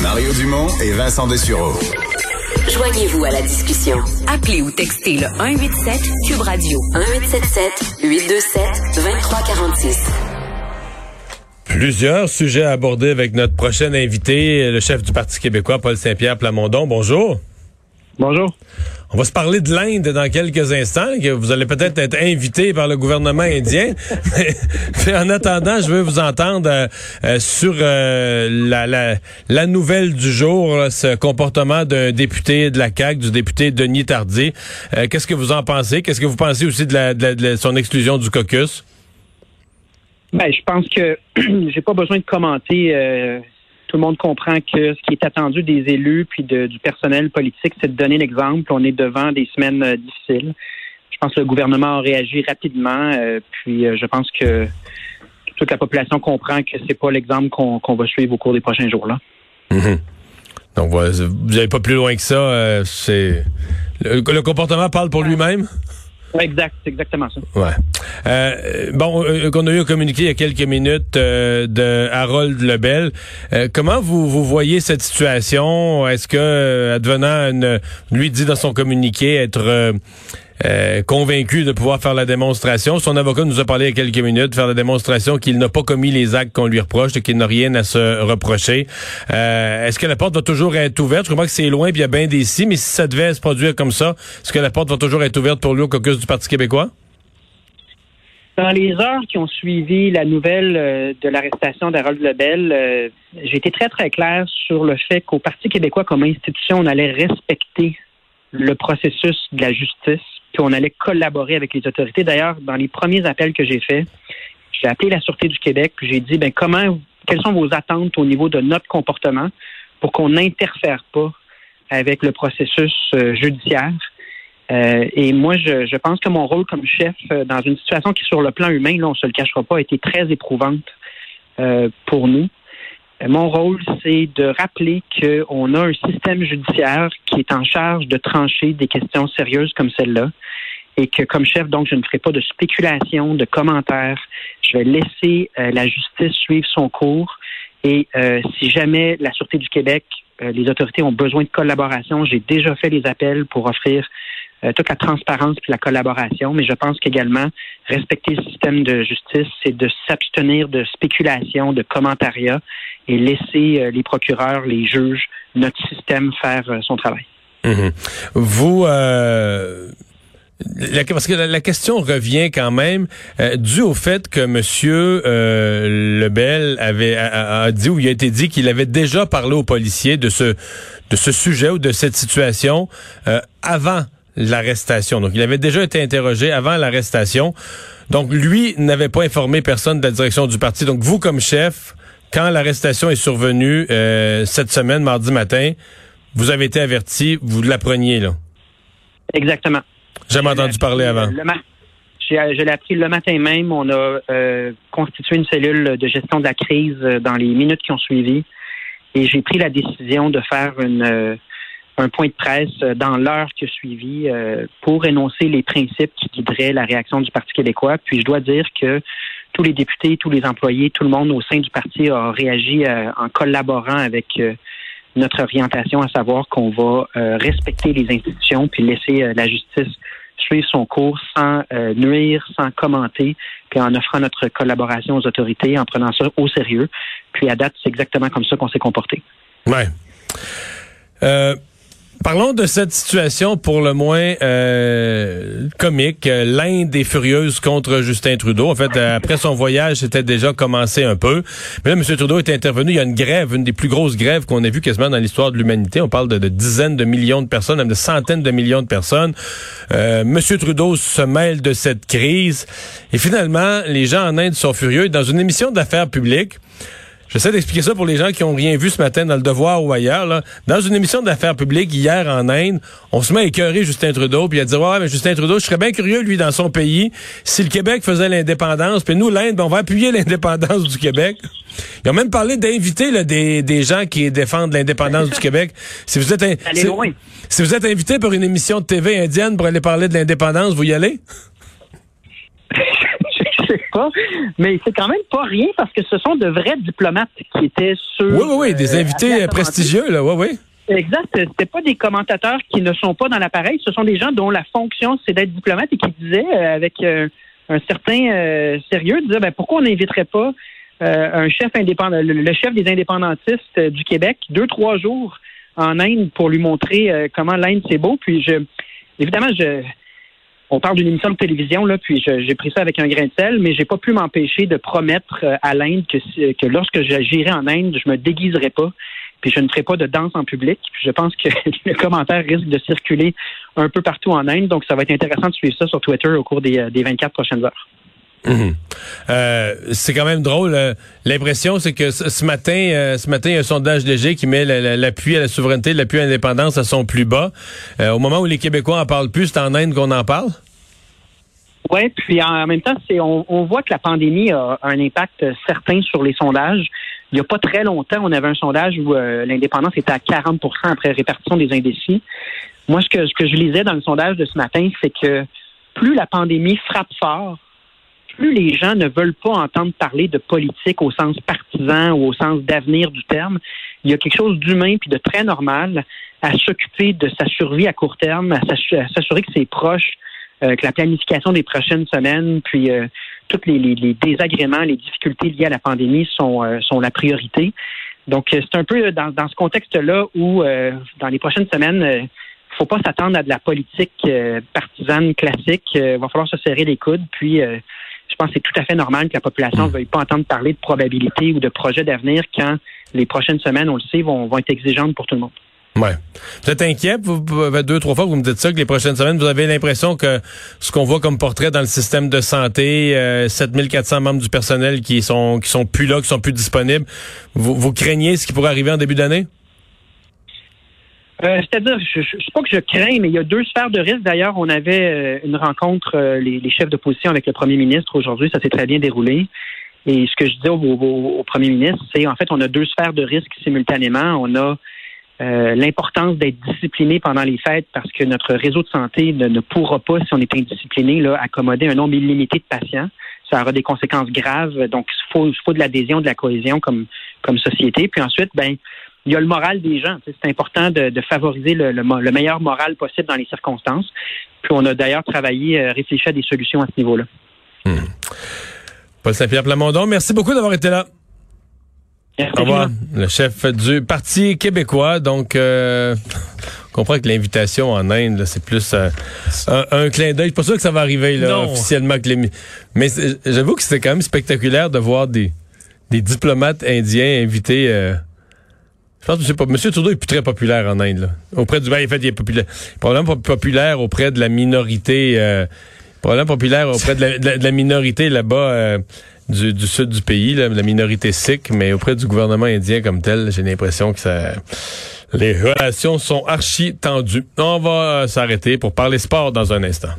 Mario Dumont et Vincent Dessureau. Joignez-vous à la discussion. Appelez ou textez le 187 Cube Radio 1877 827 2346. Plusieurs sujets à aborder avec notre prochain invité, le chef du Parti québécois, Paul Saint-Pierre Plamondon. Bonjour. Bonjour. On va se parler de l'Inde dans quelques instants, que vous allez peut-être être invité par le gouvernement indien. mais, en attendant, je veux vous entendre euh, euh, sur euh, la, la, la, nouvelle du jour, ce comportement d'un député de la CAQ, du député Denis Tardy. Qu'est-ce que vous en pensez? Qu'est-ce que vous pensez aussi de, la, de, de son exclusion du caucus? Ben, je pense que j'ai pas besoin de commenter tout le monde comprend que ce qui est attendu des élus puis du personnel politique, c'est de donner l'exemple. On est devant des semaines euh, difficiles. Je pense que le gouvernement a réagi rapidement. Euh, puis euh, je pense que toute la population comprend que c'est pas l'exemple qu'on va suivre au cours des prochains jours là. Mm-hmm. Donc vous n'allez pas plus loin que ça. c'est le, comportement parle pour lui-même? Exact, c'est exactement ça. Ouais. Euh, bon, euh, qu'on a eu communiqué il y a quelques minutes euh, de Harold Lebel. Euh, comment vous, vous voyez cette situation? Est-ce que, advenant, une, lui dit dans son communiqué être euh, convaincu de pouvoir faire la démonstration. Son avocat nous a parlé il y a quelques minutes, faire la démonstration qu'il n'a pas commis les actes qu'on lui reproche et qu'il n'a rien à se reprocher. Euh, est-ce que la porte va toujours être ouverte? Je crois que c'est loin, puis il y a bien des si, mais si ça devait se produire comme ça, est-ce que la porte va toujours être ouverte pour lui au caucus du Parti québécois? Dans les heures qui ont suivi la nouvelle euh, de l'arrestation d'Harold Lebel, j'ai été très, très clair sur le fait qu'au Parti québécois comme institution, on allait respecter le processus de la justice puis on allait collaborer avec les autorités. D'ailleurs, dans les premiers appels que j'ai faits, j'ai appelé la Sûreté du Québec, puis j'ai dit, ben comment, quelles sont vos attentes au niveau de notre comportement pour qu'on n'interfère pas avec le processus euh, judiciaire? Euh, et moi, je, je, pense que mon rôle comme chef, euh, dans une situation qui, sur le plan humain, là, on se le cachera pas, a été très éprouvante pour nous. Mon rôle, c'est de rappeler qu'on a un système judiciaire qui est en charge de trancher des questions sérieuses comme celle-là et que comme chef, donc, je ne ferai pas de spéculation, de commentaires. Je vais laisser euh, la justice suivre son cours. Et euh, si jamais la Sûreté du Québec, euh, les autorités ont besoin de collaboration, j'ai déjà fait les appels pour offrir euh, toute la transparence et la collaboration, mais je pense qu'également, respecter le système de justice, c'est de s'abstenir de spéculation, de commentariat et laisser euh, les procureurs, les juges, notre système faire euh, son travail. Mhm. Vous, parce que la, question revient quand même dû au fait que Monsieur Lebel avait a, dit ou il a été dit qu'il avait déjà parlé aux policiers de ce de ce sujet ou de cette situation avant l'arrestation. Donc, il avait déjà été interrogé avant l'arrestation. Donc, lui n'avait pas informé personne de la direction du parti. Donc, vous, comme chef, quand l'arrestation est survenue euh, cette semaine, mardi matin, vous avez été averti, vous l'appreniez, là? Exactement. Jamais entendu parler avant. Je l'ai appris le matin même. On a euh, constitué une cellule de gestion de la crise euh, dans les minutes qui ont suivi. Et j'ai pris la décision de faire une un point de presse euh, dans l'heure qui a suivi euh, pour énoncer les principes qui guideraient la réaction du Parti québécois. Puis je dois dire que tous les députés, tous les employés, tout le monde au sein du parti a réagi euh, en collaborant avec notre orientation, à savoir qu'on va respecter les institutions puis laisser la justice suivre son cours sans nuire, sans commenter, puis en offrant notre collaboration aux autorités, en prenant ça au sérieux. Puis à date, c'est exactement comme ça qu'on s'est comporté. Ouais. Euh, Parlons de cette situation pour le moins euh, comique. L'Inde est furieuse contre Justin Trudeau. En fait, euh, après son voyage, c'était déjà commencé un peu. Mais là, M. Trudeau est intervenu. Il y a une grève, une des plus grosses grèves qu'on a vues quasiment dans l'histoire de l'humanité. On parle de, dizaines de millions de personnes, même de centaines de millions de personnes. Euh, M. Trudeau se mêle de cette crise. Et finalement, les gens en Inde sont furieux. Dans une émission d'affaires publiques, J'essaie d'expliquer ça pour les gens qui ont rien vu ce matin dans le Devoir ou ailleurs. Là. Dans une émission d'affaires publiques hier en Inde, on se met à écœurer Justin Trudeau, puis à dire ouais, mais Justin Trudeau, je serais bien curieux lui dans son pays si le Québec faisait l'indépendance, puis nous l'Inde, ben, on va appuyer l'indépendance du Québec. Ils ont même parlé d'inviter des, des gens qui défendent l'indépendance du Québec. Si vous êtes si, si vous êtes invité pour une émission de TV indienne pour aller parler de l'indépendance, vous y allez? Pas. Mais c'est quand même pas rien parce que ce sont de vrais diplomates qui étaient sur. Oui, oui, oui, des euh, invités prestigieux, là, oui, oui. Exact. C'était pas des commentateurs qui ne sont pas dans l'appareil. Ce sont des gens dont la fonction c'est d'être diplomate et qui disaient euh, avec euh, un certain sérieux, disaient ben, pourquoi on n'inviterait pas un chef indépendant, le, le chef des indépendantistes du Québec, deux trois jours en Inde pour lui montrer comment l'Inde c'est beau. Puis je, évidemment, je on parle d'une émission de télévision, là, puis j'ai pris ça avec un grain de sel, mais j'ai pas pu m'empêcher de promettre euh, à l'Inde que, lorsque j'irai en Inde, je me déguiserai pas, puis je ne ferai pas de danse en public. Je pense que le commentaire risque de circuler un peu partout en Inde, donc ça va être intéressant de suivre ça sur Twitter au cours des, euh, des 24 prochaines heures. Euh, c'est quand même drôle. euh, L'impression, c'est que ce matin, euh, ce matin, il y a un sondage léger qui met la- la- l'appui à la souveraineté, l'appui à l'indépendance à son plus bas. Euh, au moment où les Québécois en parlent plus, c'est en Inde qu'on en parle? Oui, puis en même temps, c'est on, voit que la pandémie a un impact certain sur les sondages. Il n'y a pas très longtemps, on avait un sondage où l'indépendance était à 40% après répartition des indécis. Moi, ce que, ce que je lisais dans le sondage de ce matin, c'est que plus la pandémie frappe fort, plus les gens ne veulent pas entendre parler de politique au sens partisan ou au sens d'avenir du terme. Il y a quelque chose d'humain puis de très normal à s'occuper de sa survie à court terme, à s'assu- à s'assurer que ses proches euh, que la planification des prochaines semaines, puis euh, tous les, désagréments, les difficultés liées à la pandémie sont, euh, sont la priorité. Donc, euh, c'est un peu dans, dans ce contexte-là où, euh, dans les prochaines semaines, il faut pas s'attendre à de la politique euh, partisane classique. Il va falloir se serrer les coudes. Puis, euh, je pense que c'est tout à fait normal que la population ne veuille pas entendre parler de probabilité ou de projets d'avenir quand les prochaines semaines, on le sait, vont, vont être exigeantes pour tout le monde. Ouais. Vous êtes inquiet? Vous, deux, trois fois vous me dites ça, que les prochaines semaines, vous avez l'impression que ce qu'on voit comme portrait dans le système de santé, euh, 7400 membres du personnel qui sont qui sont plus là, qui sont plus disponibles, vous, vous craignez ce qui pourrait arriver en début d'année? Euh, C'est-à-dire, je ne sais pas que je crains, mais il y a deux sphères de risque. D'ailleurs, on avait euh, une rencontre, euh, les, les chefs d'opposition avec le premier ministre aujourd'hui. Ça s'est très bien déroulé. Et ce que je disais au, au- au premier ministre, c'est en fait, on a deux sphères de risque simultanément. On a euh, l'importance d'être discipliné pendant les fêtes parce que notre réseau de santé ne, ne pourra pas, si on est indiscipliné, là, accommoder un nombre illimité de patients. Ça aura des conséquences graves. Donc, il faut, faut de l'adhésion, de la cohésion comme, comme société. Puis ensuite, ben, il y a le moral des gens. C'est important de, de favoriser le, le mo- le meilleur moral possible dans les circonstances. Puis on a d'ailleurs travaillé, euh, réfléchi à des solutions à ce niveau-là. Paul Saint-Pierre Plamondon, merci beaucoup d'avoir été là. Merci, Au revoir. Le chef du Parti québécois. Donc, euh, on comprend que l'invitation en Inde, là, c'est plus euh, un, un clin d'œil. Je suis pas sûr que ça va arriver là, Non. officiellement. Que les... Mais j'avoue que c'était quand même spectaculaire de voir des, des diplomates indiens invités. euh, je pense que c'est pas. M. Trudeau est plus très populaire en Inde. Là. Auprès du. Ben, en fait, il est populaire. Probablement populaire auprès de la minorité. Euh, populaire auprès de la minorité là-bas euh, du, du sud du pays, là, la minorité sikh, mais auprès du gouvernement indien comme tel, j'ai l'impression que ça. Les relations sont archi tendues. On va euh, s'arrêter pour parler sport dans un instant.